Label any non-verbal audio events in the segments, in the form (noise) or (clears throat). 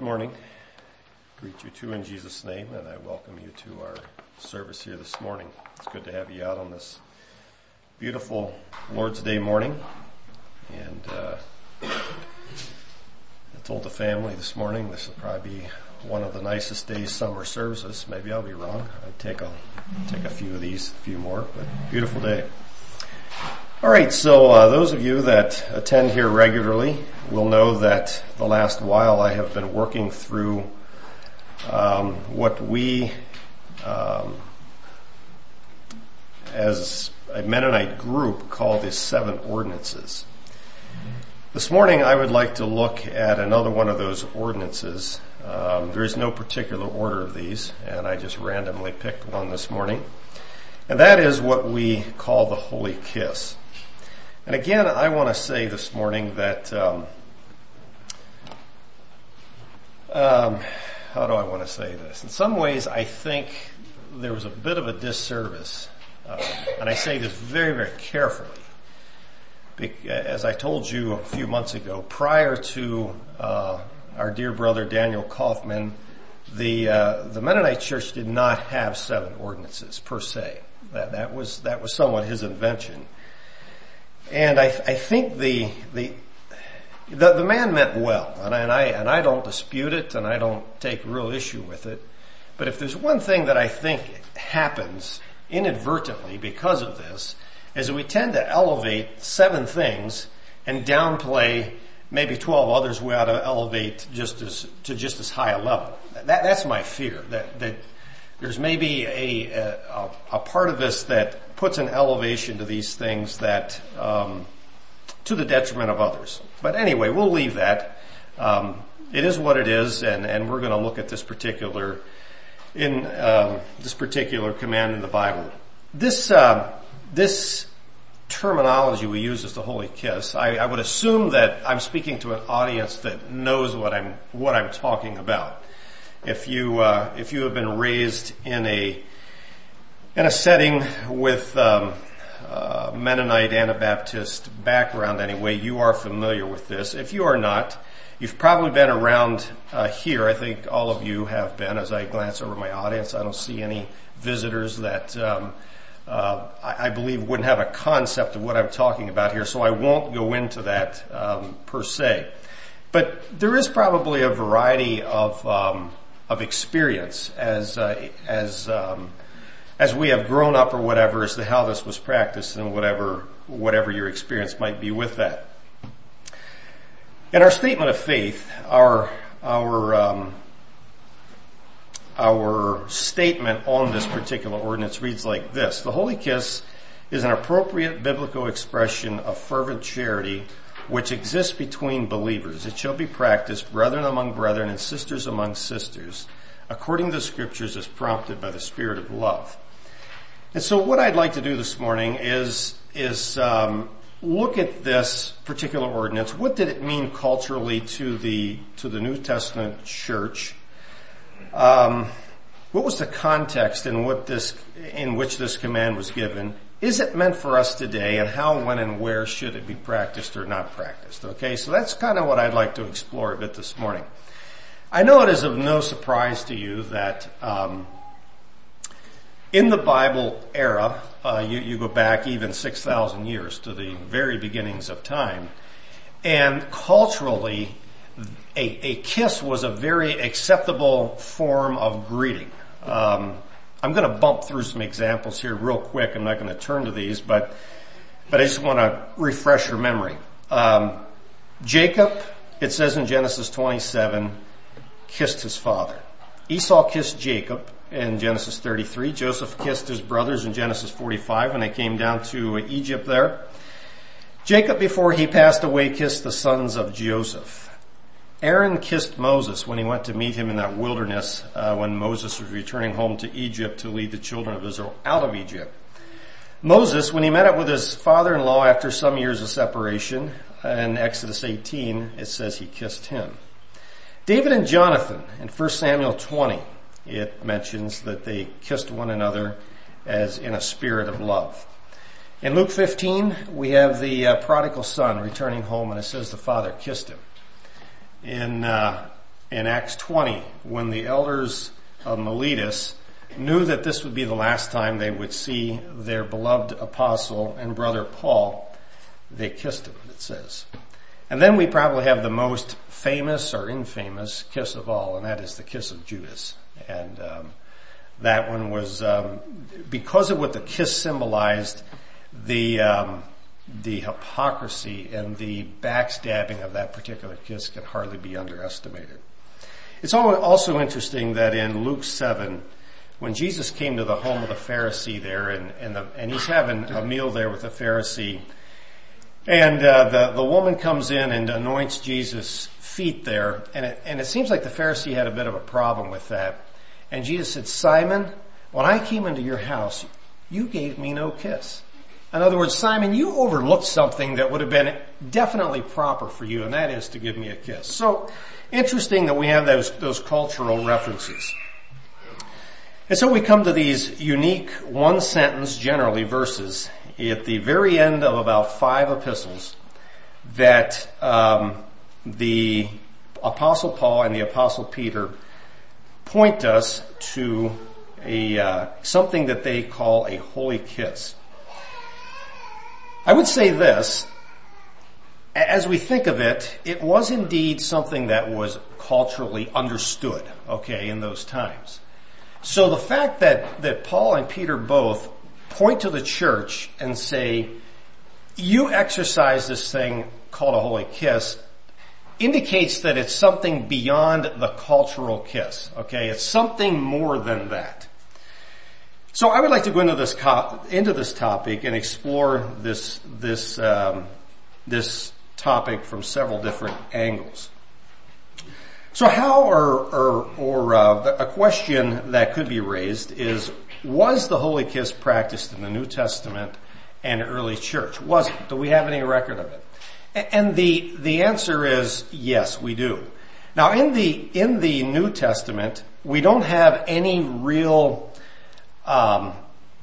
Good morning. Greet you too in Jesus' name, and I welcome you to our service here this morning. It's good to have you out on this beautiful Lord's Day morning. And uh, I told the family this morning this will probably be one of the nicest days summer services. Maybe I'll be wrong. I'd take a take a few of these, a few more, but beautiful day. All right, so uh, those of you that attend here regularly will know that the last while I have been working through um, what we, um, as a Mennonite group, call the seven ordinances. This morning I would like to look at another one of those ordinances. Um, there is no particular order of these, and I just randomly picked one this morning. And that is what we call the Holy Kiss. And again, I want to say this morning that, um, um, how do I want to say this? In some ways, I think there was a bit of a disservice, uh, and I say this very, very carefully. As I told you a few months ago, prior to uh, our dear brother Daniel Kauffman, the uh, the Mennonite Church did not have seven ordinances per se. That that was that was somewhat his invention. And I, I think the, the, the, the, man meant well, and I, and I, and I don't dispute it, and I don't take real issue with it. But if there's one thing that I think happens inadvertently because of this, is that we tend to elevate seven things and downplay maybe 12 others we ought to elevate just as, to just as high a level. That, that's my fear, that, that there's maybe a, a, a part of this that puts an elevation to these things that, um, to the detriment of others. But anyway, we'll leave that. Um, it is what it is, and, and we're going to look at this particular in um, this particular command in the Bible. This uh, this terminology we use is the holy kiss. I, I, would assume that I'm speaking to an audience that knows what I'm what I'm talking about. If you uh, if you have been raised in a in a setting with um, uh, Mennonite Anabaptist background anyway, you are familiar with this. If you are not, you've probably been around uh, here. I think all of you have been. As I glance over my audience, I don't see any visitors that um, uh, I, I, believe wouldn't have a concept of what I'm talking about here, so I won't go into that um, per se. But there is probably a variety of um, of experience as uh, as um, as we have grown up or whatever as to how this was practiced and whatever, whatever your experience might be with that. In our statement of faith, our, our, um, our statement on this particular ordinance reads like this. The Holy Kiss is an appropriate biblical expression of fervent charity which exists between believers. It shall be practiced brethren among brethren and sisters among sisters according to the scriptures as prompted by the spirit of love. And so what I'd like to do this morning is, is um, look at this particular ordinance. What did it mean culturally to the, to the New Testament church? Um, what was the context in what this, in which this command was given? Is it meant for us today and how, when, and where should it be practiced or not practiced? Okay, so that's kind of what I'd like to explore a bit this morning. I know it is of no surprise to you that um, in the Bible era, uh, you, you go back even 6,000 years to the very beginnings of time, and culturally, a, a kiss was a very acceptable form of greeting. Um, I'm going to bump through some examples here real quick. I'm not going to turn to these, but but I just want to refresh your memory. Um, Jacob, it says in Genesis 27, kissed his father. Esau kissed Jacob in Genesis 33. Joseph kissed his brothers in Genesis 45 when they came down to Egypt there. Jacob, before he passed away, kissed the sons of Joseph. Aaron kissed Moses when he went to meet him in that wilderness uh, when Moses was returning home to Egypt to lead the children of Israel out of Egypt. Moses, when he met up with his father-in-law after some years of separation, in Exodus 18, it says he kissed him. David and Jonathan in 1 Samuel 20, it mentions that they kissed one another as in a spirit of love. In Luke 15, we have the uh, prodigal son returning home and it says the father kissed him. In uh, in Acts 20 when the elders of Miletus knew that this would be the last time they would see their beloved apostle and brother Paul. They kissed him, it says. And then we probably have the most famous or infamous kiss of all, and that is the kiss of Judas. And um, that one was um, because of what the kiss symbolized, the um, the hypocrisy and the backstabbing of that particular kiss can hardly be underestimated. It's also interesting that in Luke 7, when Jesus came to the home of the Pharisee there and, and, the, and he's having a meal there with the Pharisee and uh, the, the woman comes in and anoints Jesus' feet there and it, and it seems like the Pharisee had a bit of a problem with that. And Jesus said, Simon, when I came into your house, you gave me no kiss. In other words, Simon, you overlooked something that would have been definitely proper for you, and that is to give me a kiss. So, interesting that we have those, those cultural references. And so we come to these unique one sentence, generally verses, at the very end of about five epistles that um, the Apostle Paul and the Apostle Peter point us to a uh, something that they call a holy kiss. I would say this, as we think of it, it was indeed something that was culturally understood, okay, in those times. So the fact that, that Paul and Peter both point to the church and say, you exercise this thing called a holy kiss, indicates that it's something beyond the cultural kiss, okay? It's something more than that. So I would like to go into this co- into this topic and explore this this um, this topic from several different angles. So how or or, or uh, a question that could be raised is: Was the holy kiss practiced in the New Testament and early church? Was it? Do we have any record of it? And the the answer is yes, we do. Now in the in the New Testament, we don't have any real um,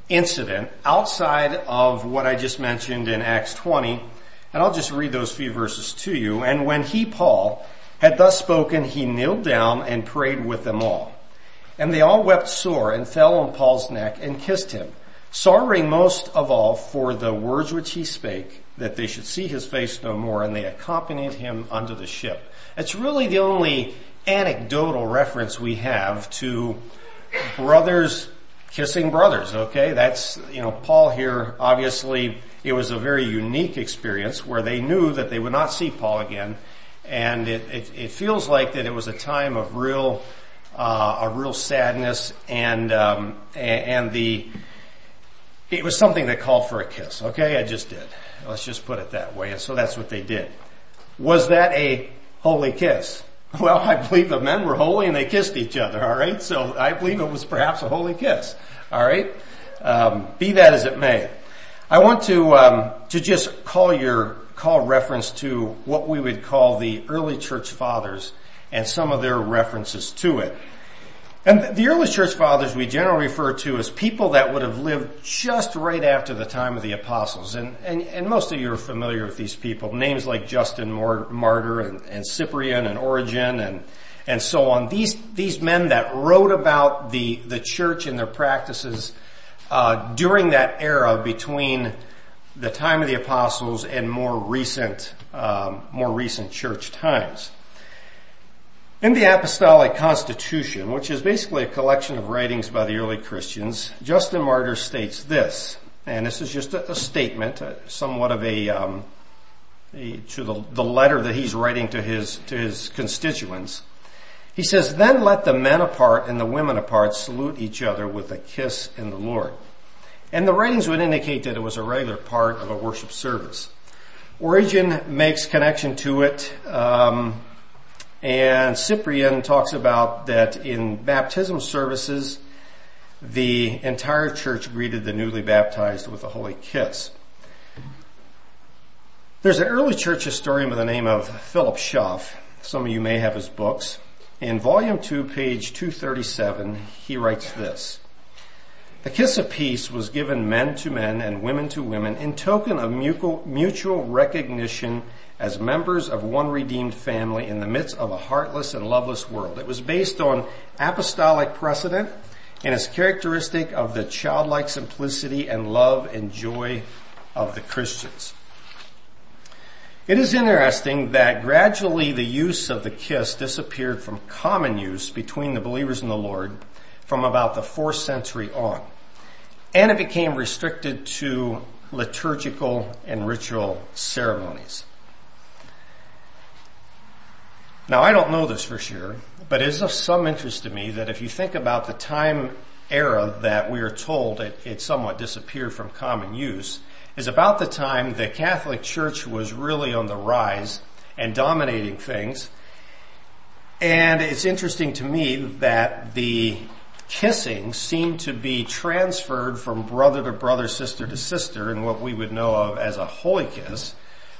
incident outside of what I just mentioned in Acts 20, and I'll just read those few verses to you. And when he, Paul, had thus spoken, he kneeled down and prayed with them all. And they all wept sore and fell on Paul's neck and kissed him, sorrowing most of all for the words which he spake, that they should see his face no more, and they accompanied him unto the ship. It's really the only anecdotal reference we have to brothers kissing brothers, okay? That's, you know, Paul here, obviously, it was a very unique experience where they knew that they would not see Paul again. And it, it, it feels like that it was a time of real, uh, a real sadness and, um, and the, it was something that called for a kiss, okay? I just did. Let's just put it that way. And so that's what they did. Was that a holy kiss? (laughs) Well, I believe the men were holy and they kissed each other, alright? So I believe it was perhaps a holy kiss, alright? Um, be that as it may. I want to, um, to just call your, call reference to what we would call the early church fathers and some of their references to it. And the early church fathers we generally refer to as people that would have lived just right after the time of the apostles. And, and, and most of you are familiar with these people. Names like Justin Martyr and, and Cyprian and Origen and, and so on. These, these men that wrote about the, the church and their practices, uh, during that era between the time of the apostles and more recent, um, more recent church times. In the Apostolic Constitution, which is basically a collection of writings by the early Christians, Justin Martyr states this, and this is just a, a statement, uh, somewhat of a, um, a to the, the letter that he's writing to his to his constituents. He says, "Then let the men apart and the women apart salute each other with a kiss in the Lord." And the writings would indicate that it was a regular part of a worship service. Origen makes connection to it. Um, and Cyprian talks about that in baptism services, the entire church greeted the newly baptized with a holy kiss. There's an early church historian by the name of Philip Schaff. Some of you may have his books. In volume 2, page 237, he writes this. The kiss of peace was given men to men and women to women in token of mutual recognition as members of one redeemed family in the midst of a heartless and loveless world. It was based on apostolic precedent and is characteristic of the childlike simplicity and love and joy of the Christians. It is interesting that gradually the use of the kiss disappeared from common use between the believers in the Lord from about the fourth century on. And it became restricted to liturgical and ritual ceremonies. Now I don't know this for sure, but it is of some interest to me that if you think about the time era that we are told it, it somewhat disappeared from common use, is about the time the Catholic Church was really on the rise and dominating things. And it's interesting to me that the kissing seemed to be transferred from brother to brother, sister to sister in what we would know of as a holy kiss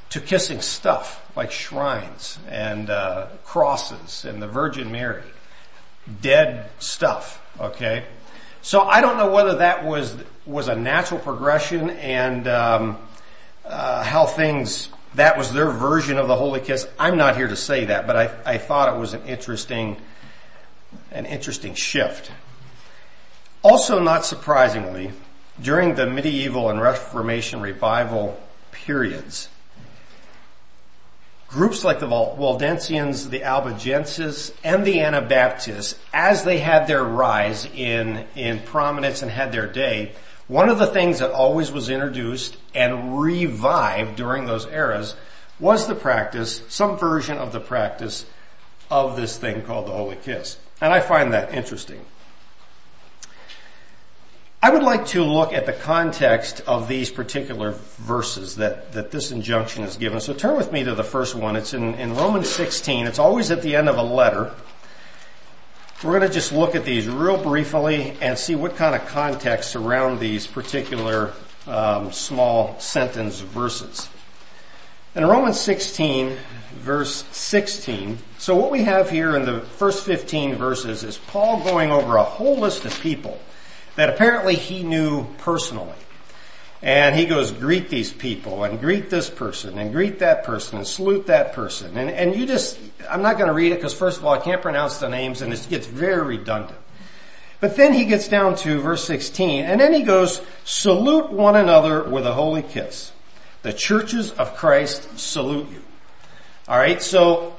to kissing stuff like shrines and uh, crosses and the Virgin Mary, dead stuff. Okay, so I don't know whether that was was a natural progression and um, uh, how things that was their version of the holy kiss. I'm not here to say that, but I, I thought it was an interesting an interesting shift. Also, not surprisingly, during the medieval and Reformation revival periods, groups like the Waldensians, the Albigenses, and the Anabaptists, as they had their rise in, in prominence and had their day, one of the things that always was introduced and revived during those eras was the practice, some version of the practice of this thing called the Holy Kiss. And I find that interesting. I would like to look at the context of these particular verses that, that this injunction is given. So turn with me to the first one. It's in, in Romans 16. It's always at the end of a letter. We're going to just look at these real briefly and see what kind of context surround these particular um, small sentence verses. In Romans 16, verse 16, so what we have here in the first 15 verses is Paul going over a whole list of people that apparently he knew personally. And he goes, greet these people and greet this person and greet that person and salute that person. And, and you just, I'm not going to read it because first of all, I can't pronounce the names and it gets very redundant. But then he gets down to verse 16 and then he goes, salute one another with a holy kiss. The churches of Christ salute you. Alright, so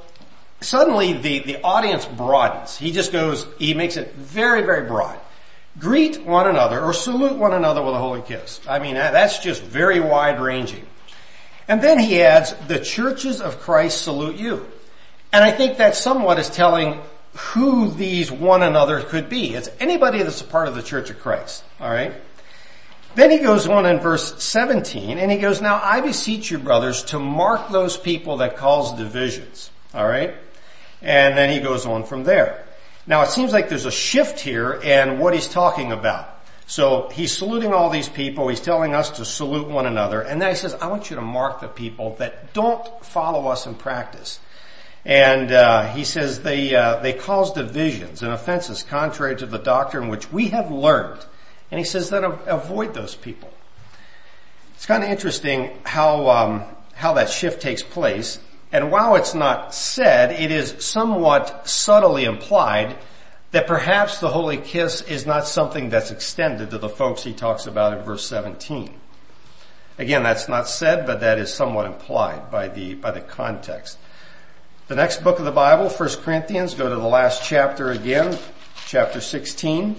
suddenly the, the audience broadens. He just goes, he makes it very, very broad. Greet one another or salute one another with a holy kiss. I mean, that's just very wide ranging. And then he adds, the churches of Christ salute you. And I think that somewhat is telling who these one another could be. It's anybody that's a part of the church of Christ. Alright? Then he goes on in verse 17 and he goes, now I beseech you brothers to mark those people that cause divisions. Alright? And then he goes on from there. Now it seems like there's a shift here and what he's talking about. So he's saluting all these people. He's telling us to salute one another. And then he says, I want you to mark the people that don't follow us in practice. And uh, he says they uh, they cause divisions and offenses contrary to the doctrine which we have learned. And he says then avoid those people. It's kind of interesting how um, how that shift takes place. And while it's not said, it is somewhat subtly implied that perhaps the holy kiss is not something that's extended to the folks he talks about in verse 17. Again, that's not said, but that is somewhat implied by the, by the context. The next book of the Bible, 1 Corinthians, go to the last chapter again, chapter 16.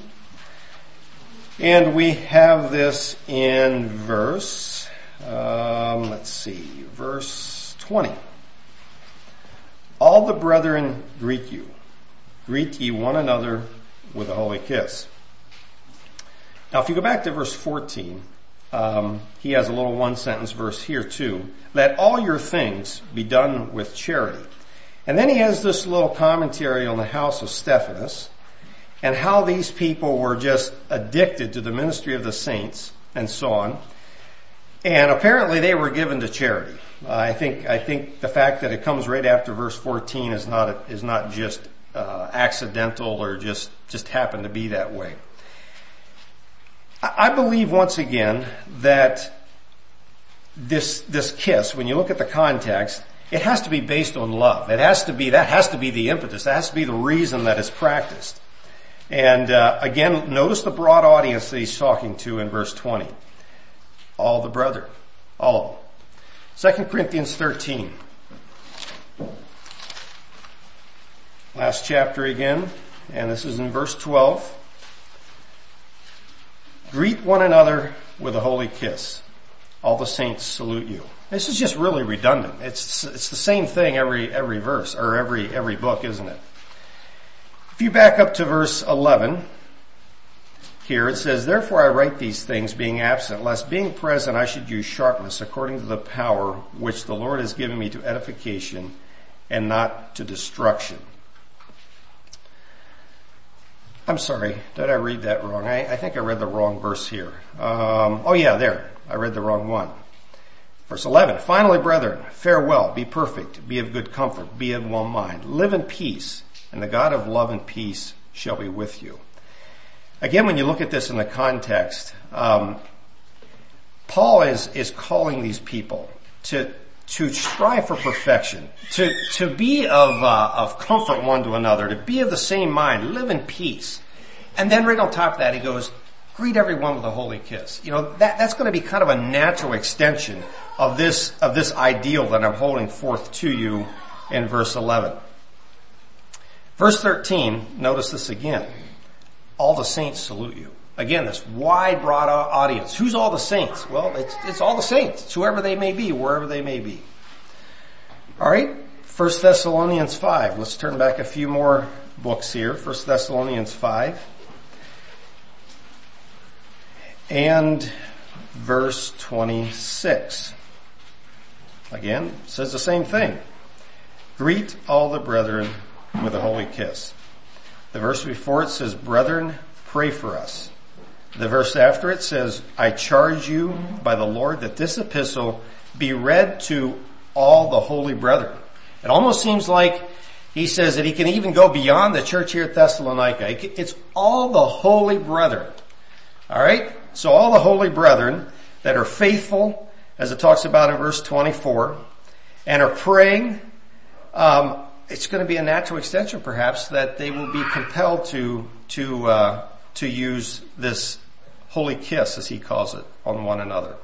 And we have this in verse, um, let's see, verse 20. All the brethren greet you. Greet ye one another with a holy kiss. Now, if you go back to verse 14, um, he has a little one sentence verse here too. Let all your things be done with charity. And then he has this little commentary on the house of Stephanas and how these people were just addicted to the ministry of the saints and so on. And apparently they were given to charity. Uh, I think I think the fact that it comes right after verse 14 is not a, is not just uh, accidental or just just happened to be that way. I, believe once again that this this kiss, when you look at the context, it has to be based on love. It has to be, that has to be the impetus. That has to be the reason that it's practiced. And uh, again, notice the broad audience that he's talking to in verse 20. All the brethren. All of them. 2 Corinthians 13. Last chapter again, and this is in verse 12. Greet one another with a holy kiss. All the saints salute you. This is just really redundant. It's, it's the same thing every, every verse, or every, every book, isn't it? If you back up to verse 11, here it says, Therefore I write these things being absent, lest being present I should use sharpness according to the power which the Lord has given me to edification and not to destruction. I'm sorry, did I read that wrong? I, I think I read the wrong verse here. Um, oh yeah, there. I read the wrong one. Verse 11, finally brethren, farewell, be perfect, be of good comfort, be of one mind, live in peace, and the God of love and peace shall be with you. Again, when you look at this in the context, um, Paul is, is calling these people to, to strive for perfection, to, to be of, uh, of comfort one to another, to be of the same mind, live in peace. And then right on top of that, he goes, greet everyone with a holy kiss. You know, that, that's going to be kind of a natural extension of this, of this ideal that I'm holding forth to you in verse 11. Verse 13, notice this again. All the saints salute you. Again, this wide, broad audience. Who's all the saints? Well, it's, it's all the saints. It's whoever they may be, wherever they may be. Alright, 1 Thessalonians 5. Let's turn back a few more books here. 1 Thessalonians 5 and verse 26. Again, says the same thing. Greet all the brethren with a holy kiss. The verse before it says, brethren, pray for us. The verse after it says, I charge you by the Lord that this epistle be read to all the holy brethren. It almost seems like he says that he can even go beyond the church here at Thessalonica. It's all the holy brethren. Alright? So all the holy brethren that are faithful, as it talks about in verse 24, and are praying, um, it's going to be a natural extension perhaps that they will be compelled to, to, uh, to use this holy kiss as he calls it on one another.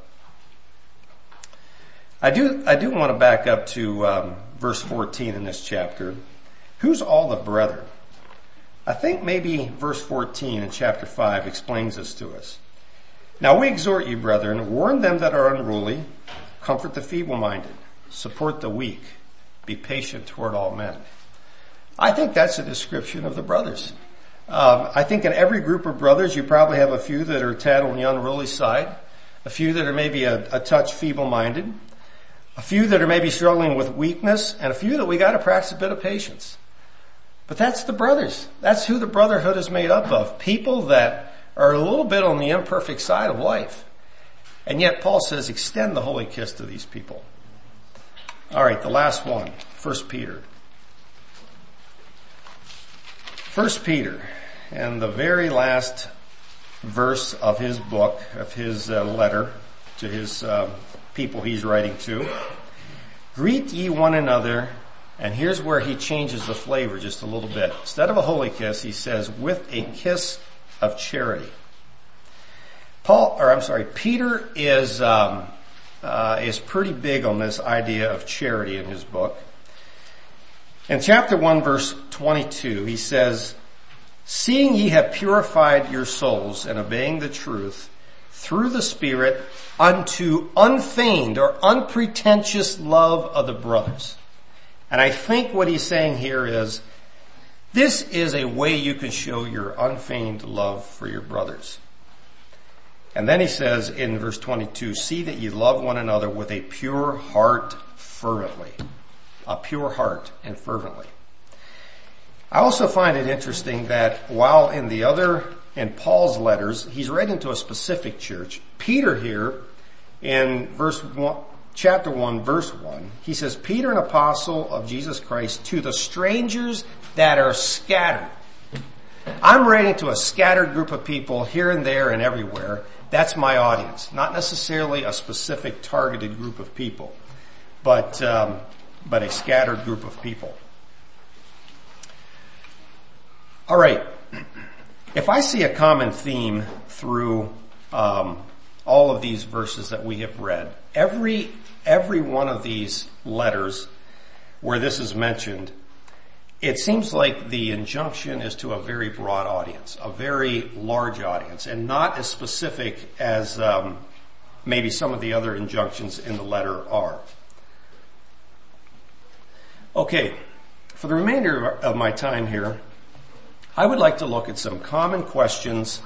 I do, I do want to back up to um, verse 14 in this chapter. Who's all the brethren? I think maybe verse 14 in chapter 5 explains this to us. Now we exhort you, brethren, warn them that are unruly, comfort the feeble-minded, support the weak, be patient toward all men. I think that's a description of the brothers. Um, I think in every group of brothers, you probably have a few that are tad on the unruly side, a few that are maybe a, a touch feeble-minded, a few that are maybe struggling with weakness, and a few that we got to practice a bit of patience. But that's the brothers. That's who the brotherhood is made up of. People that are a little bit on the imperfect side of life. And yet Paul says extend the holy kiss to these people. Alright, the last one. First Peter. First Peter. And the very last verse of his book, of his uh, letter to his uh, people he's writing to. Greet ye one another, and here's where he changes the flavor just a little bit. Instead of a holy kiss, he says, with a kiss of charity. Paul, or I'm sorry, Peter is um, uh, is pretty big on this idea of charity in his book. In chapter one, verse twenty-two, he says, "Seeing ye have purified your souls and obeying the truth through the Spirit unto unfeigned or unpretentious love of the brothers." And I think what he's saying here is this is a way you can show your unfeigned love for your brothers. And then he says in verse 22, see that you love one another with a pure heart fervently. A pure heart and fervently. I also find it interesting that while in the other, in Paul's letters, he's writing to a specific church, Peter here in verse one, chapter 1 verse 1, he says, Peter an apostle of Jesus Christ to the strangers that are scattered. I'm writing to a scattered group of people here and there and everywhere. That's my audience, not necessarily a specific targeted group of people. But, um, but a scattered group of people. All right. If I see a common theme through um, all of these verses that we have read, every every one of these letters where this is mentioned, it seems like the injunction is to a very broad audience, a very large audience, and not as specific as um, maybe some of the other injunctions in the letter are. Okay, for the remainder of my time here, I would like to look at some common questions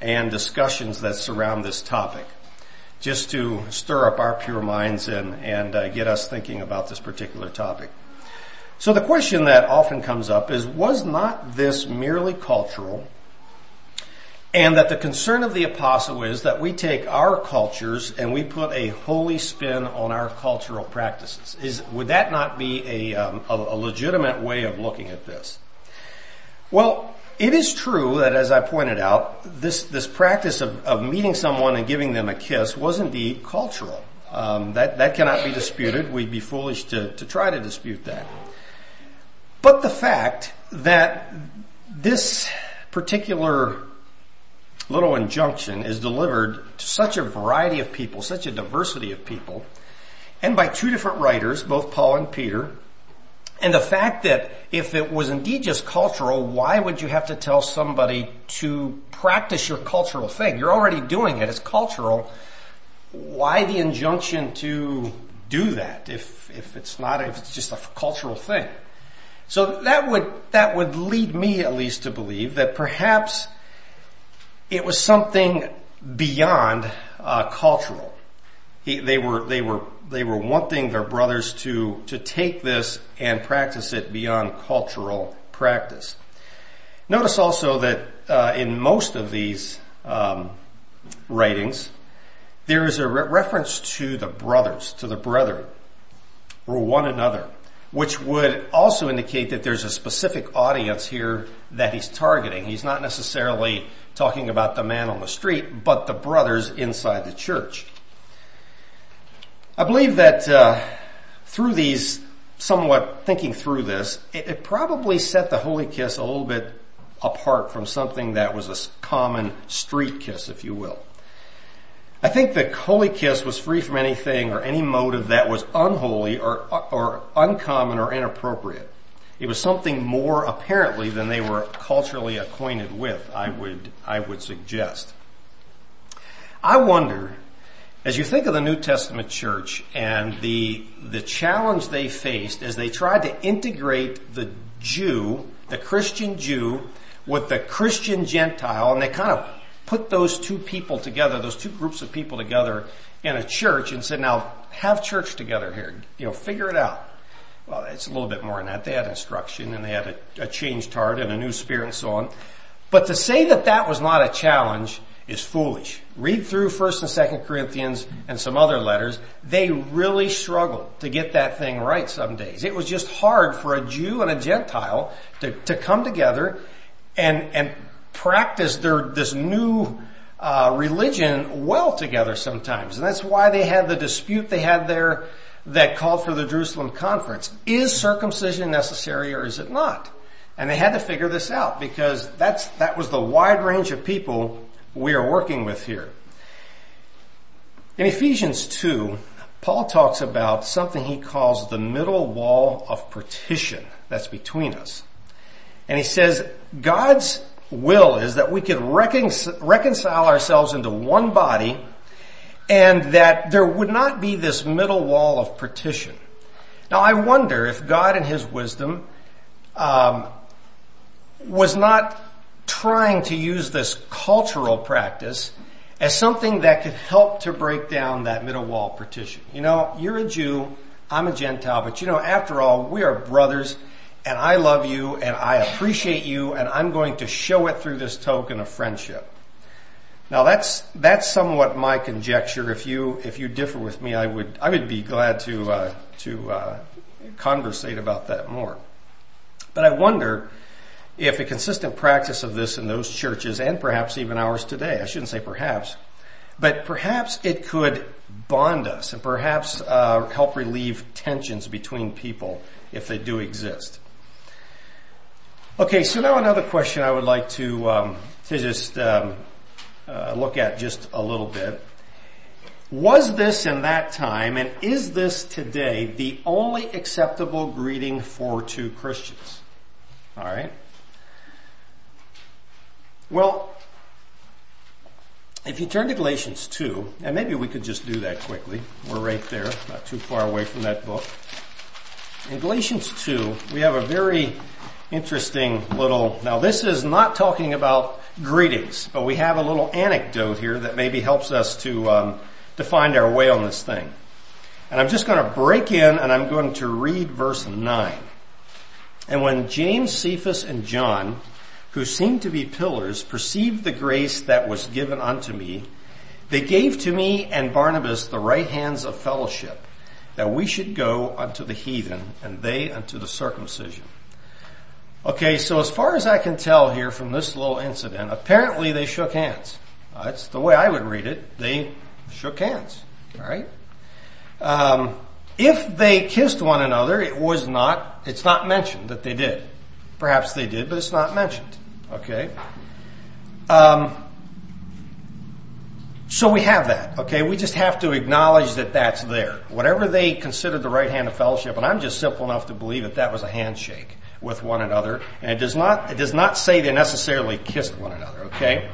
and discussions that surround this topic, just to stir up our pure minds and, and uh, get us thinking about this particular topic. So the question that often comes up is, was not this merely cultural? And that the concern of the apostle is that we take our cultures and we put a holy spin on our cultural practices. Is, would that not be a, um, a, a legitimate way of looking at this? Well, it is true that as I pointed out, this, this practice of, of meeting someone and giving them a kiss was indeed cultural. Um, that, that cannot be disputed. We'd be foolish to, to try to dispute that. But the fact that this particular little injunction is delivered to such a variety of people, such a diversity of people, and by two different writers, both Paul and Peter, and the fact that if it was indeed just cultural, why would you have to tell somebody to practice your cultural thing? You're already doing it. It's cultural. Why the injunction to do that if, if it's not, if it's just a cultural thing? So that would, that would lead me at least to believe that perhaps it was something beyond uh, cultural. He, they were, they were they were wanting their brothers to, to take this and practice it beyond cultural practice. Notice also that uh, in most of these um, writings, there is a re- reference to the brothers, to the brethren, or one another, which would also indicate that there's a specific audience here that he's targeting. He's not necessarily talking about the man on the street, but the brothers inside the church. I believe that uh, through these, somewhat thinking through this, it, it, probably set the holy kiss a little bit apart from something that was a common street kiss, if you will. I think the holy kiss was free from anything or any motive that was unholy or, or uncommon or inappropriate. It was something more apparently than they were culturally acquainted with, I would, I would suggest. I wonder as you think of the New Testament church and the, the challenge they faced as they tried to integrate the Jew, the Christian Jew, with the Christian Gentile, and they kind of put those two people together, those two groups of people together in a church and said, now have church together here, you know, figure it out. Well, it's a little bit more than that. They had instruction and they had a, a changed heart and a new spirit and so on. But to say that that was not a challenge is foolish. Read through 1st and 2nd Corinthians and some other letters. They really struggled to get that thing right some days. It was just hard for a Jew and a Gentile to, to come together and, and practice their, this new uh, religion well together sometimes. And that's why they had the dispute they had there that called for the Jerusalem conference. Is circumcision necessary or is it not? And they had to figure this out because that's, that was the wide range of people we are working with here. In Ephesians 2, Paul talks about something he calls the middle wall of partition that's between us. And he says God's will is that we could reconcile ourselves into one body and that there would not be this middle wall of partition. Now I wonder if God in his wisdom um, was not trying to use this cultural practice as something that could help to break down that middle wall partition. You know, you're a Jew, I'm a Gentile, but you know, after all, we are brothers and I love you and I appreciate you and I'm going to show it through this token of friendship. Now that's, that's somewhat my conjecture. If you, if you differ with me, I would, I would be glad to, uh, to, uh, conversate about that more. But I wonder, if a consistent practice of this in those churches and perhaps even ours today, I shouldn't say perhaps, but perhaps it could bond us and perhaps uh, help relieve tensions between people if they do exist. Okay, so now another question I would like to um, to just um, uh, look at just a little bit. Was this in that time, and is this today, the only acceptable greeting for two Christians? All right. Well, if you turn to Galatians 2, and maybe we could just do that quickly. We're right there, not too far away from that book. In Galatians 2, we have a very interesting little, now this is not talking about greetings, but we have a little anecdote here that maybe helps us to um, to find our way on this thing. And I'm just going to break in and I'm going to read verse 9. And when James, Cephas, and John, who seemed to be pillars, perceived the grace that was given unto me, they gave to me and Barnabas the right hands of fellowship, that we should go unto the heathen, and they unto the circumcision. Okay, so as far as I can tell here from this little incident, apparently they shook hands. That's the way I would read it. They shook hands. All right. Um, if they kissed one another, it was not. It's not mentioned that they did. Perhaps they did, but it's not mentioned. Okay. Um, so we have that, okay? We just have to acknowledge that that's there. Whatever they considered the right hand of fellowship, and I'm just simple enough to believe that that was a handshake with one another, and it does not, it does not say they necessarily kissed one another, okay?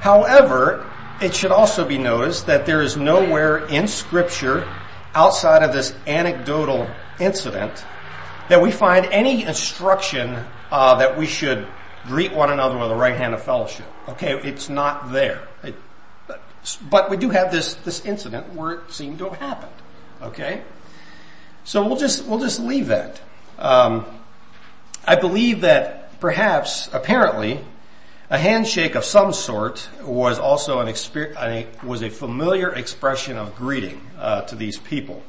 However, it should also be noticed that there is nowhere in scripture outside of this anecdotal incident that we find any instruction uh, that we should greet one another with the right hand of fellowship. Okay, it's not there. It, but we do have this this incident where it seemed to have happened. Okay, so we'll just we'll just leave that. Um, I believe that perhaps, apparently, a handshake of some sort was also an exper- was a familiar expression of greeting uh, to these people.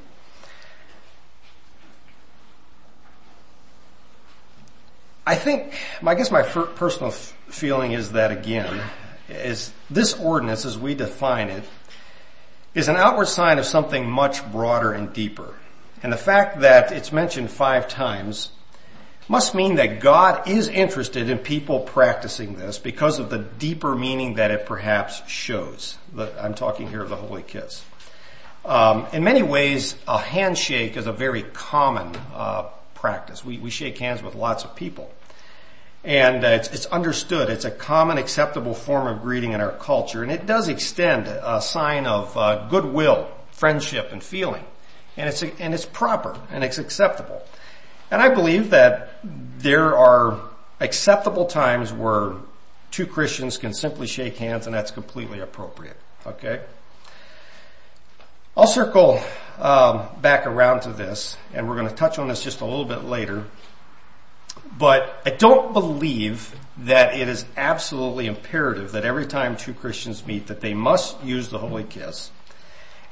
I think, I guess my personal f- feeling is that again, is this ordinance as we define it is an outward sign of something much broader and deeper. And the fact that it's mentioned five times must mean that God is interested in people practicing this because of the deeper meaning that it perhaps shows. I'm talking here of the holy kiss. Um, in many ways, a handshake is a very common uh, practice. We, we, shake hands with lots of people, and uh, it's, it's, understood. It's a common, acceptable form of greeting in our culture, and it does extend a sign of uh, goodwill, friendship, and feeling, and it's and it's proper and it's acceptable. And I believe that there are acceptable times where two Christians can simply shake hands and that's completely appropriate. Okay? I'll circle um, back around to this and we're going to touch on this just a little bit later. But I don't believe that it is absolutely imperative that every time two Christians meet that they must use the holy kiss.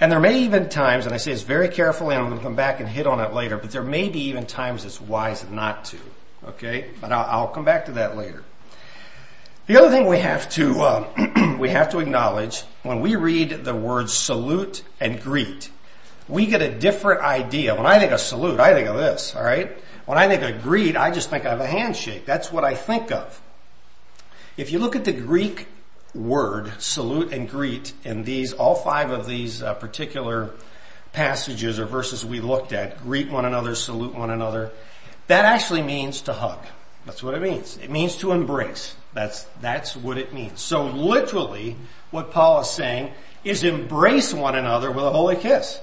And there may even times, and I say this very carefully, and I'm going to come back and hit on it later, but there may be even times it's wise not to. Okay? But I'll, I'll come back to that later. The other thing we have to, uh, (clears throat) we have to acknowledge when we read the words salute and greet, we get a different idea. When I think of salute, I think of this, alright? When I think of greet, I just think of a handshake. That's what I think of. If you look at the Greek word, salute and greet, in these, all five of these uh, particular passages or verses we looked at, greet one another, salute one another, that actually means to hug. That's what it means. It means to embrace. That's, that's what it means. So literally, what Paul is saying is embrace one another with a holy kiss.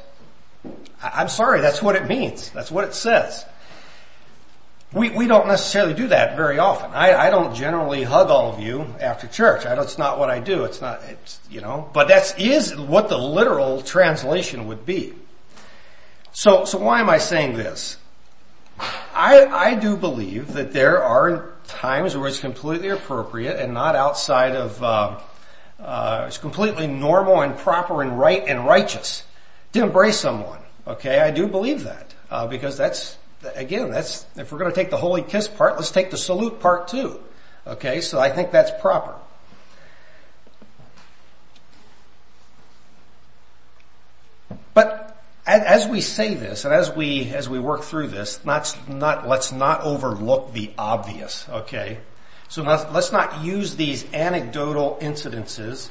I'm sorry, that's what it means. That's what it says. We, we don't necessarily do that very often. I, I don't generally hug all of you after church. I, it's not what I do. It's not, it's, you know, but that is what the literal translation would be. So, so why am I saying this? I, I do believe that there are times where it's completely appropriate and not outside of, uh, uh, it's completely normal and proper and right and righteous to embrace someone. Okay, I do believe that uh, because that's again, that's, if we're going to take the holy kiss part, let's take the salute part too. Okay, so I think that's proper. But as we say this and as we, as we work through this, not, not, let's not overlook the obvious, okay? So let's not use these anecdotal incidences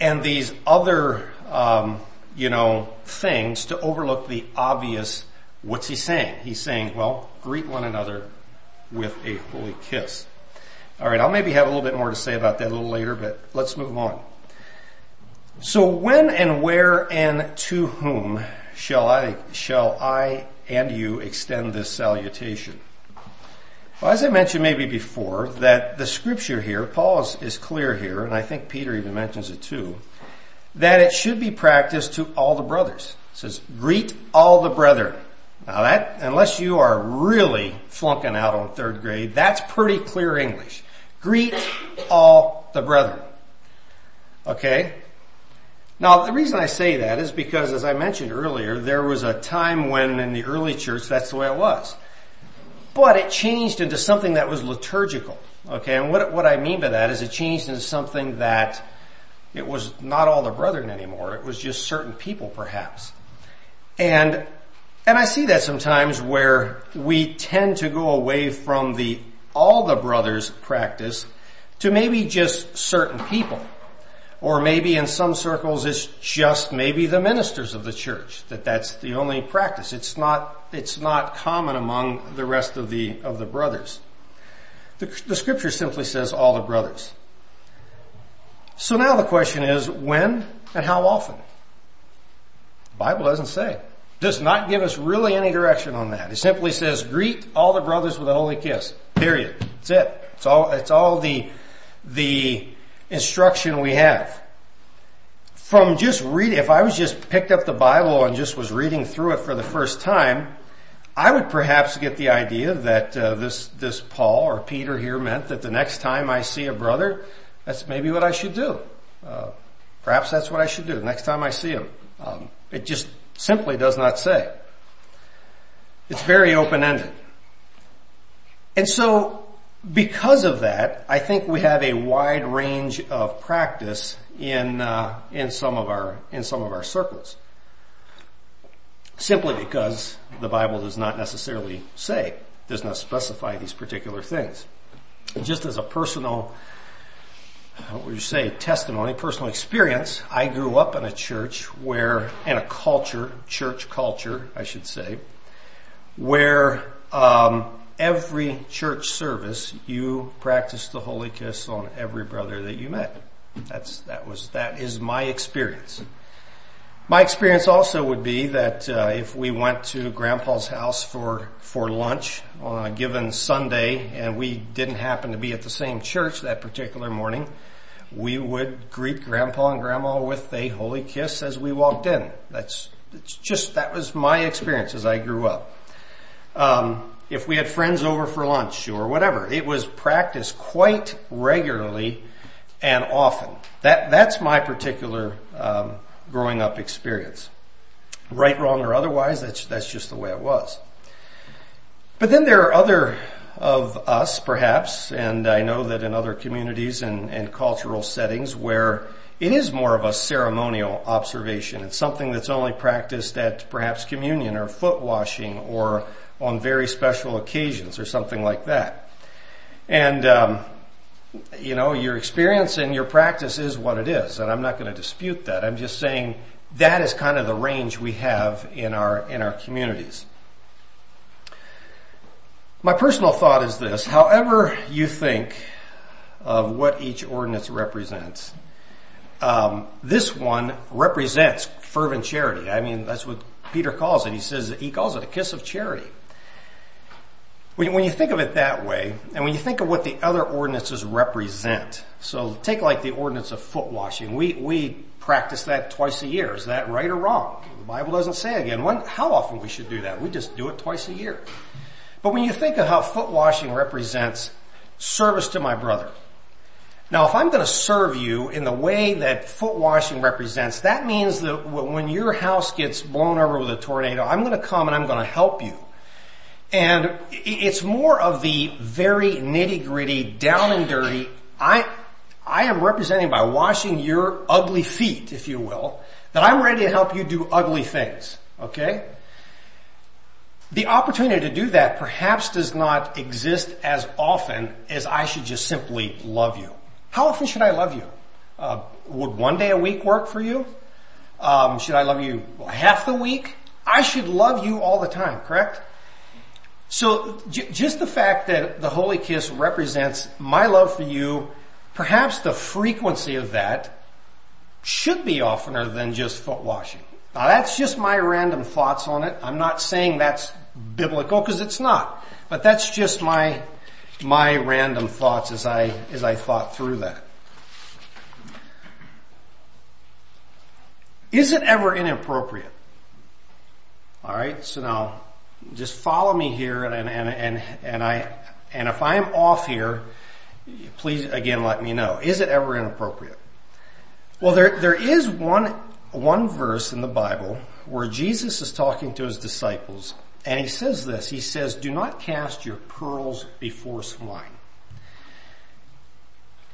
and these other, um, you know, things to overlook the obvious. What's he saying? He's saying, well, greet one another with a holy kiss. All right, I'll maybe have a little bit more to say about that a little later, but let's move on. So when and where and to whom shall I, shall I and you extend this salutation? Well, as I mentioned maybe before, that the scripture here, Paul is, is clear here, and I think Peter even mentions it too, that it should be practiced to all the brothers. It says, greet all the brethren. Now that, unless you are really flunking out on third grade, that's pretty clear English. Greet all the brethren. Okay? Now the reason I say that is because as I mentioned earlier, there was a time when in the early church that's the way it was. But it changed into something that was liturgical. Okay, and what, what I mean by that is it changed into something that it was not all the brethren anymore. It was just certain people perhaps. And, and I see that sometimes where we tend to go away from the all the brothers practice to maybe just certain people. Or maybe in some circles it's just maybe the ministers of the church, that that's the only practice. It's not, it's not common among the rest of the, of the brothers. The, the scripture simply says all the brothers. So now the question is when and how often? The Bible doesn't say. Does not give us really any direction on that. It simply says greet all the brothers with a holy kiss. Period. That's it. It's all, it's all the, the instruction we have. From just reading, if I was just picked up the Bible and just was reading through it for the first time, I would perhaps get the idea that uh, this this Paul or Peter here meant that the next time I see a brother, that's maybe what I should do. Uh, perhaps that's what I should do the next time I see him. Um, it just simply does not say. It's very open ended, and so because of that, I think we have a wide range of practice in uh, in some of our in some of our circles. Simply because the Bible does not necessarily say, does not specify these particular things. Just as a personal, what would you say, testimony, personal experience, I grew up in a church where, in a culture, church culture, I should say, where um, every church service, you practiced the holy kiss on every brother that you met. That's, that was, that is my experience. My experience also would be that uh, if we went to Grandpa's house for for lunch on a given Sunday and we didn't happen to be at the same church that particular morning, we would greet Grandpa and Grandma with a holy kiss as we walked in. That's it's just that was my experience as I grew up. Um, if we had friends over for lunch or whatever. It was practiced quite regularly and often. That, that's my particular um, growing up experience. Right, wrong, or otherwise, that's, that's just the way it was. But then there are other of us, perhaps, and I know that in other communities and, and cultural settings where it is more of a ceremonial observation. It's something that's only practiced at perhaps communion or foot washing or on very special occasions or something like that. And, um, you know, your experience and your practice is what it is, and I'm not going to dispute that. I'm just saying that is kind of the range we have in our, in our communities. My personal thought is this, however you think of what each ordinance represents, um, this one represents fervent charity. I mean, that's what Peter calls it. He says, he calls it a kiss of charity. When, you think of it that way, and when you think of what the other ordinances represent, so take like the ordinance of foot washing. We, we practice that twice a year. Is that right or wrong? The Bible doesn't say again when, how often we should do that. We just do it twice a year. But when you think of how foot washing represents service to my brother, now, if I'm going to serve you in the way that foot washing represents, that means that when your house gets blown over with a tornado, I'm going to come and I'm going to help you. And it's more of the very nitty gritty, down and dirty. I, I am representing by washing your ugly feet, if you will, that I'm ready to help you do ugly things. Okay? The opportunity to do that perhaps does not exist as often as I should just simply love you. How often should I love you? Uh, would one day a week work for you? Um, should I love you half the week? I should love you all the time, correct? So j- just the fact that the Holy Kiss represents my love for you, perhaps the frequency of that should be oftener than just foot washing. Now that's just my random thoughts on it. I'm not saying that's biblical because it's not, but that's just my, my random thoughts as I, as I thought through that. Is it ever inappropriate? Alright, so now just follow me here and, and, and, and I, and if I'm off here, please again let me know. Is it ever inappropriate? Well, there, there is one, one verse in the Bible where Jesus is talking to his disciples and he says this, he says, do not cast your pearls before swine.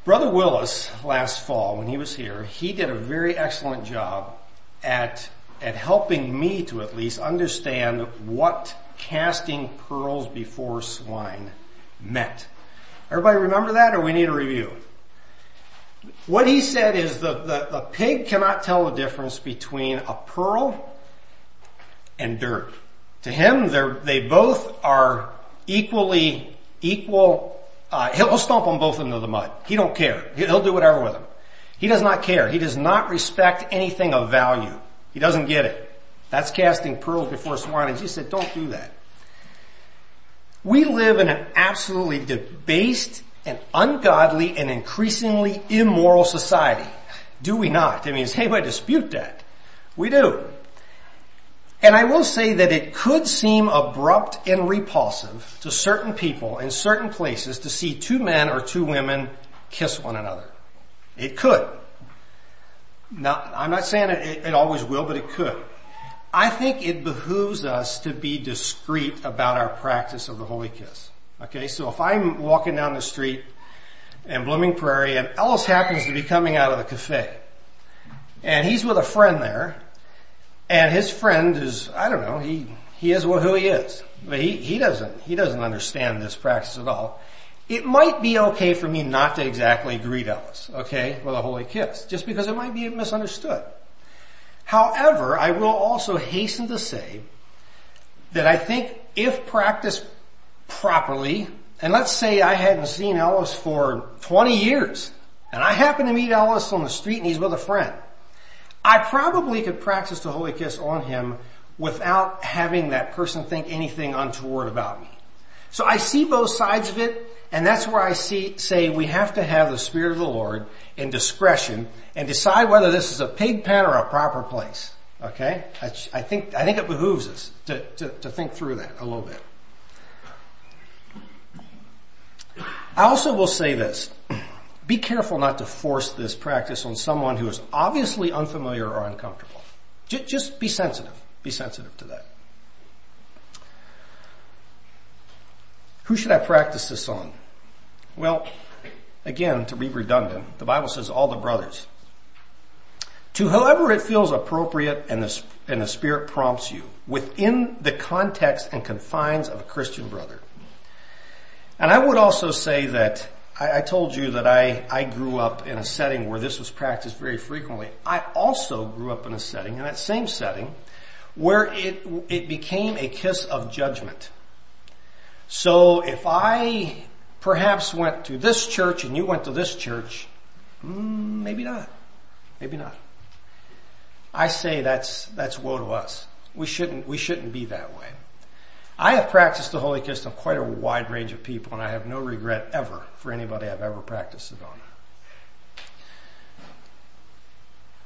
Brother Willis, last fall when he was here, he did a very excellent job at, at helping me to at least understand what casting pearls before swine meant. Everybody remember that or we need a review? What he said is the, the, the pig cannot tell the difference between a pearl and dirt. To him, they both are equally, equal, uh, he'll stomp them both into the mud. He don't care. He'll do whatever with them. He does not care. He does not respect anything of value. He doesn't get it. That's casting pearls before swine. And said, don't do that. We live in an absolutely debased and ungodly and increasingly immoral society. Do we not? I mean, does anybody dispute that? We do. And I will say that it could seem abrupt and repulsive to certain people in certain places to see two men or two women kiss one another. It could. Now, I'm not saying it, it, always will, but it could. I think it behooves us to be discreet about our practice of the Holy Kiss. Okay, so if I'm walking down the street in Blooming Prairie and Ellis happens to be coming out of the cafe and he's with a friend there and his friend is, I don't know, he, he is who he is, but he, he doesn't, he doesn't understand this practice at all. It might be okay for me not to exactly greet Ellis, okay, with a holy kiss, just because it might be misunderstood. However, I will also hasten to say that I think if practiced properly, and let's say I hadn't seen Ellis for 20 years, and I happen to meet Ellis on the street and he's with a friend, I probably could practice the Holy Kiss on him without having that person think anything untoward about me. So I see both sides of it, and that's where I see, say we have to have the Spirit of the Lord in discretion and decide whether this is a pig pen or a proper place. Okay? I, I think, I think it behooves us to, to, to think through that a little bit. I also will say this. Be careful not to force this practice on someone who is obviously unfamiliar or uncomfortable. Just be sensitive. Be sensitive to that. Who should I practice this on? Well, again, to be redundant, the Bible says all the brothers. To whoever it feels appropriate and the, and the Spirit prompts you within the context and confines of a Christian brother. And I would also say that I, I told you that I, I grew up in a setting where this was practiced very frequently. I also grew up in a setting, in that same setting, where it, it became a kiss of judgment. So if I perhaps went to this church and you went to this church, mm, maybe not. Maybe not. I say that's, that's woe to us. We shouldn't, we shouldn't be that way. I have practiced the Holy Kiss on quite a wide range of people and I have no regret ever for anybody I've ever practiced it on.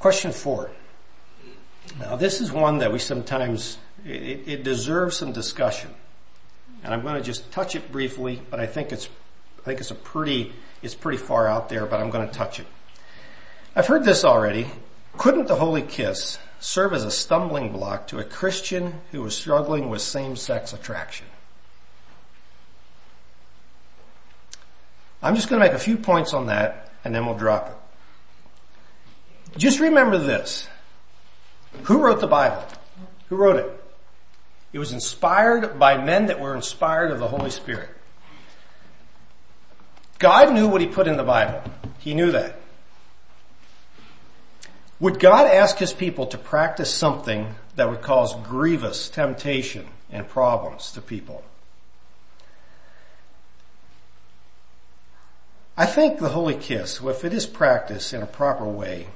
Question four. Now this is one that we sometimes, it, it deserves some discussion. And I'm going to just touch it briefly, but I think it's, I think it's a pretty, it's pretty far out there, but I'm going to touch it. I've heard this already. Couldn't the Holy Kiss serve as a stumbling block to a Christian who was struggling with same-sex attraction. I'm just going to make a few points on that and then we'll drop it. Just remember this. Who wrote the Bible? Who wrote it? It was inspired by men that were inspired of the Holy Spirit. God knew what he put in the Bible. He knew that. Would God ask his people to practice something that would cause grievous temptation and problems to people? I think the holy kiss, if it is practiced in a proper way,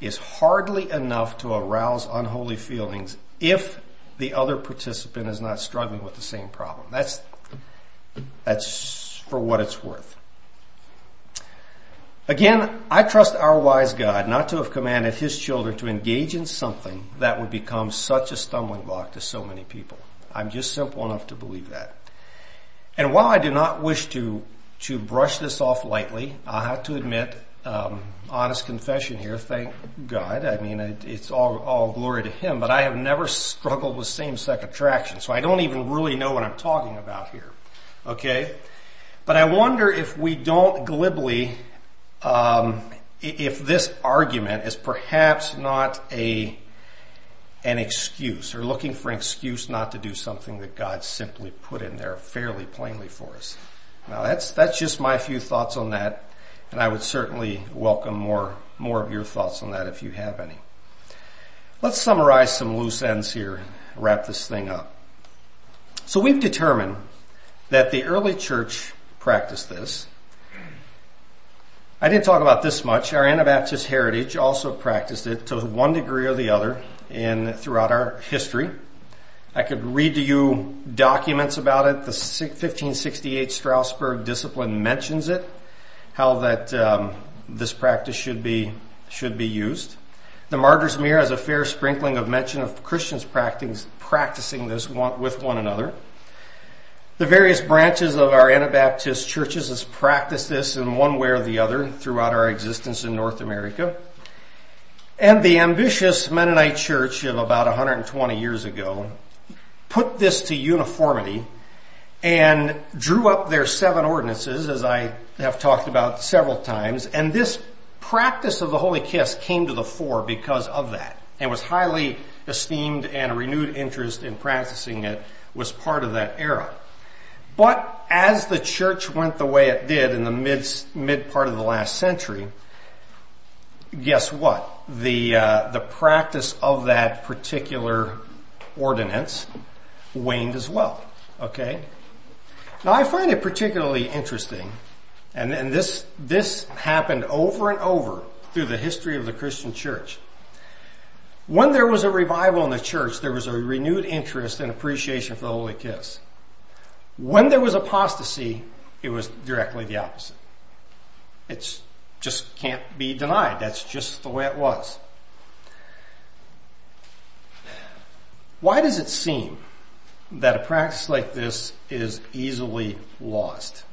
is hardly enough to arouse unholy feelings if the other participant is not struggling with the same problem. That's, that's for what it's worth. Again, I trust our wise God not to have commanded his children to engage in something that would become such a stumbling block to so many people. I'm just simple enough to believe that. And while I do not wish to, to brush this off lightly, I have to admit, um, honest confession here, thank God. I mean, it, it's all, all glory to Him, but I have never struggled with same-sex attraction, so I don't even really know what I'm talking about here. Okay? But I wonder if we don't glibly um, if this argument is perhaps not a an excuse or looking for an excuse not to do something that God simply put in there fairly plainly for us. Now that's that's just my few thoughts on that, and I would certainly welcome more more of your thoughts on that if you have any. Let's summarize some loose ends here, wrap this thing up. So we've determined that the early church practiced this. I didn't talk about this much. Our Anabaptist heritage also practiced it to one degree or the other in throughout our history. I could read to you documents about it. The 1568 Strasbourg Discipline mentions it, how that um, this practice should be should be used. The Martyr's Mirror has a fair sprinkling of mention of Christians practicing, this one, with one another. The various branches of our Anabaptist churches has practiced this in one way or the other throughout our existence in North America. And the ambitious Mennonite church of about 120 years ago put this to uniformity and drew up their seven ordinances, as I have talked about several times. And this practice of the Holy Kiss came to the fore because of that and was highly esteemed and a renewed interest in practicing it was part of that era. But as the church went the way it did in the mid, mid part of the last century, guess what? The, uh, the practice of that particular ordinance waned as well. Okay? Now I find it particularly interesting, and, and this, this happened over and over through the history of the Christian church. When there was a revival in the church, there was a renewed interest and appreciation for the Holy Kiss. When there was apostasy, it was directly the opposite. It's just can't be denied. That's just the way it was. Why does it seem that a practice like this is easily lost?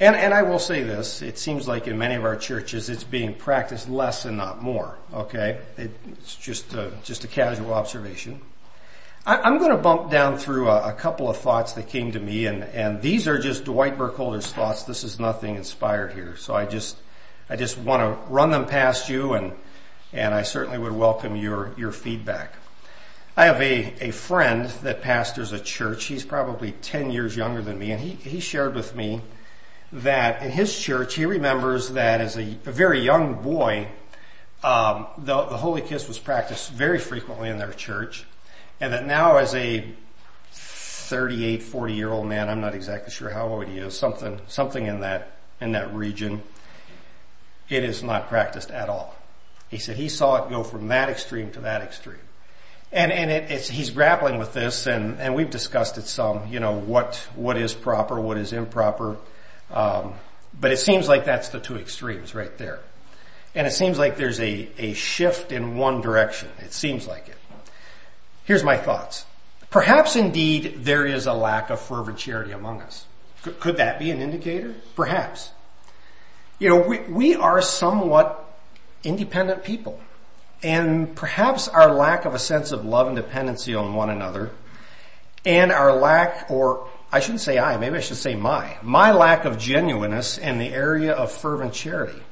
And, and I will say this, it seems like in many of our churches it's being practiced less and not more, okay? It, it's just a, just a casual observation. I'm going to bump down through a, a, couple of thoughts that came to me, and, and these are just Dwight Burkholder's thoughts. This is nothing inspired here, so I just I just want to run them past you, and and I certainly would welcome your your feedback. I have a, a friend that pastors a church. He's probably 10 years younger than me, and he, he shared with me that in his church, he remembers that as a, a very young boy, um, the, the Holy Kiss was practiced very frequently in their church and that now as a 38, 40 year old man, I'm not exactly sure how old he is, something, something in that, in that region, it is not practiced at all. He said he saw it go from that extreme to that extreme. And, and it, it's, he's grappling with this and, and we've discussed it some, you know, what, what is proper, what is improper. Um, but it seems like that's the two extremes right there. And it seems like there's a, a shift in one direction. It seems like it. Here's my thoughts. Perhaps indeed there is a lack of fervent charity among us. Could that be an indicator? Perhaps. You know, we, we are somewhat independent people. And perhaps our lack of a sense of love and dependency on one another and our lack, or I shouldn't say I, maybe I should say my, my lack of genuineness in the area of fervent charity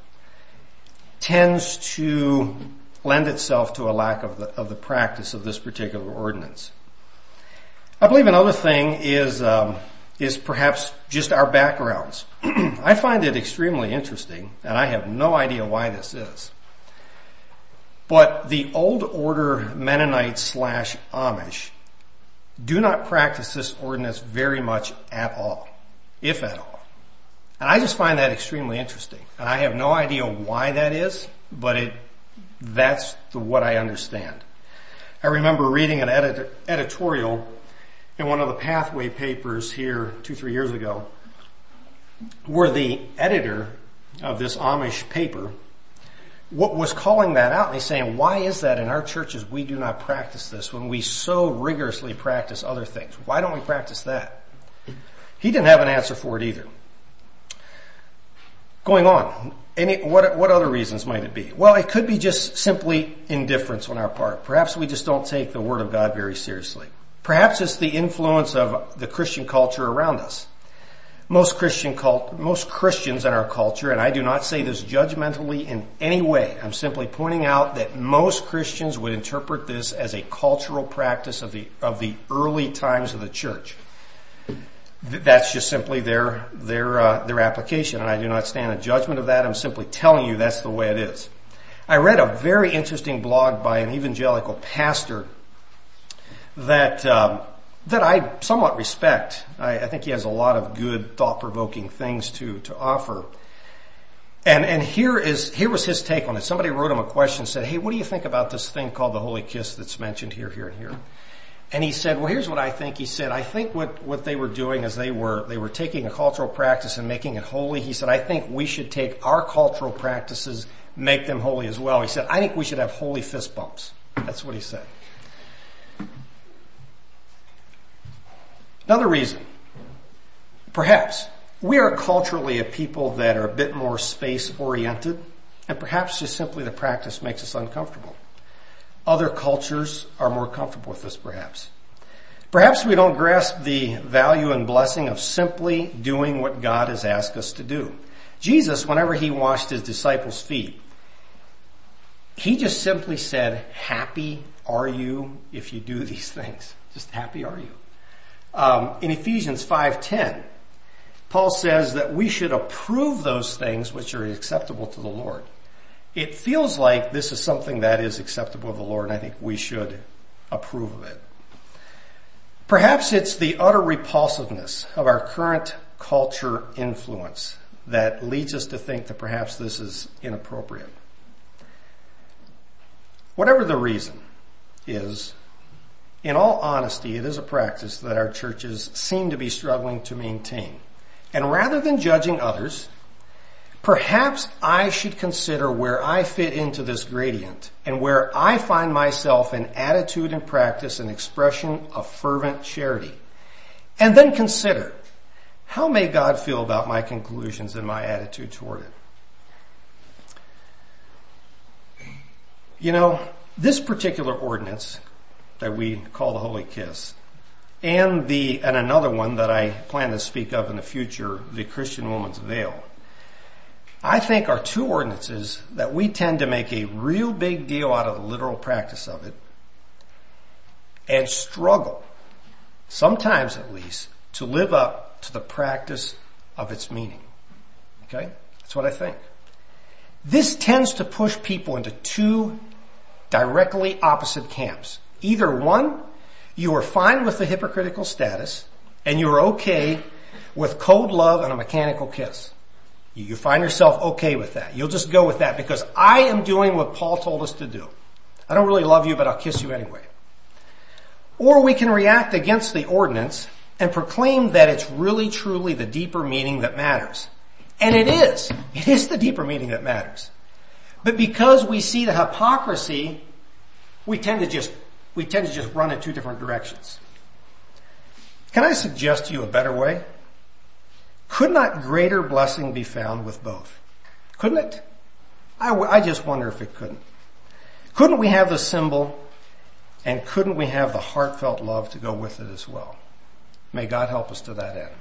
tends to lend itself to a lack of the, of the practice of this particular ordinance. I believe another thing is, um, is perhaps just our backgrounds. (clears throat) I find it extremely interesting, and I have no idea why this is. But the old order Mennonites slash Amish do not practice this ordinance very much at all, if at all. And I just find that extremely interesting. And I have no idea why that is, but it, that's the, what I understand. I remember reading an edit, editorial in one of the pathway papers here two, three years ago, where the editor of this Amish paper was calling that out and he's saying, why is that in our churches we do not practice this when we so rigorously practice other things? Why don't we practice that? He didn't have an answer for it either. Going on, any, what, what other reasons might it be? Well, it could be just simply indifference on our part. Perhaps we just don't take the Word of God very seriously. Perhaps it's the influence of the Christian culture around us. Most Christian cult, most Christians in our culture, and I do not say this judgmentally in any way, I'm simply pointing out that most Christians would interpret this as a cultural practice of the, of the early times of the church. That's just simply their, their, uh, their application, and I do not stand in judgment of that. I'm simply telling you that's the way it is. I read a very interesting blog by an evangelical pastor that um, that I somewhat respect. I, I, think he has a lot of good, thought-provoking things to to offer. And and here is here was his take on it. Somebody wrote him a question, said, "Hey, what do you think about this thing called the Holy Kiss that's mentioned here, here, and here?" And he said, "Well, here's what I think." He said, "I think what what they were doing is they were they were taking a cultural practice and making it holy." He said, "I think we should take our cultural practices, make them holy as well." He said, "I think we should have holy fist bumps." That's what he said. Another reason, perhaps, we are culturally a people that are a bit more space oriented, and perhaps just simply the practice makes us uncomfortable. Other cultures are more comfortable with this perhaps. Perhaps we don't grasp the value and blessing of simply doing what God has asked us to do. Jesus, whenever he washed his disciples' feet, he just simply said, happy are you if you do these (laughs) things? Just happy are you? Um, in Ephesians 5.10, Paul says that we should approve those things which are acceptable to the Lord. It feels like this is something that is acceptable to the Lord and I think we should approve of it. Perhaps it's the utter repulsiveness of our current culture influence that leads us to think that perhaps this is inappropriate. Whatever the reason is, in all honesty, it is a practice that our churches seem to be struggling to maintain. And rather than judging others, perhaps I should consider where I fit into this gradient and where I find myself in attitude and practice and expression of fervent charity. And then consider, how may God feel about my conclusions and my attitude toward it? You know, this particular ordinance that we call the Holy Kiss. And the, and another one that I plan to speak of in the future, the Christian woman's veil. I think are two ordinances that we tend to make a real big deal out of the literal practice of it and struggle, sometimes at least, to live up to the practice of its meaning. Okay? That's what I think. This tends to push people into two directly opposite camps. Either one, you are fine with the hypocritical status and you're okay with cold love and a mechanical kiss. You find yourself okay with that. You'll just go with that because I am doing what Paul told us to do. I don't really love you, but I'll kiss you anyway. Or we can react against the ordinance and proclaim that it's really truly the deeper meaning that matters. And it is. It is the deeper meaning that matters. But because we see the hypocrisy, we tend to just we tend to just run in two different directions. Can I suggest to you a better way? Could not greater blessing be found with both? Couldn't it? I, I just wonder if it couldn't. Couldn't we have the symbol and couldn't we have the heartfelt love to go with it as well? May God help us to that end.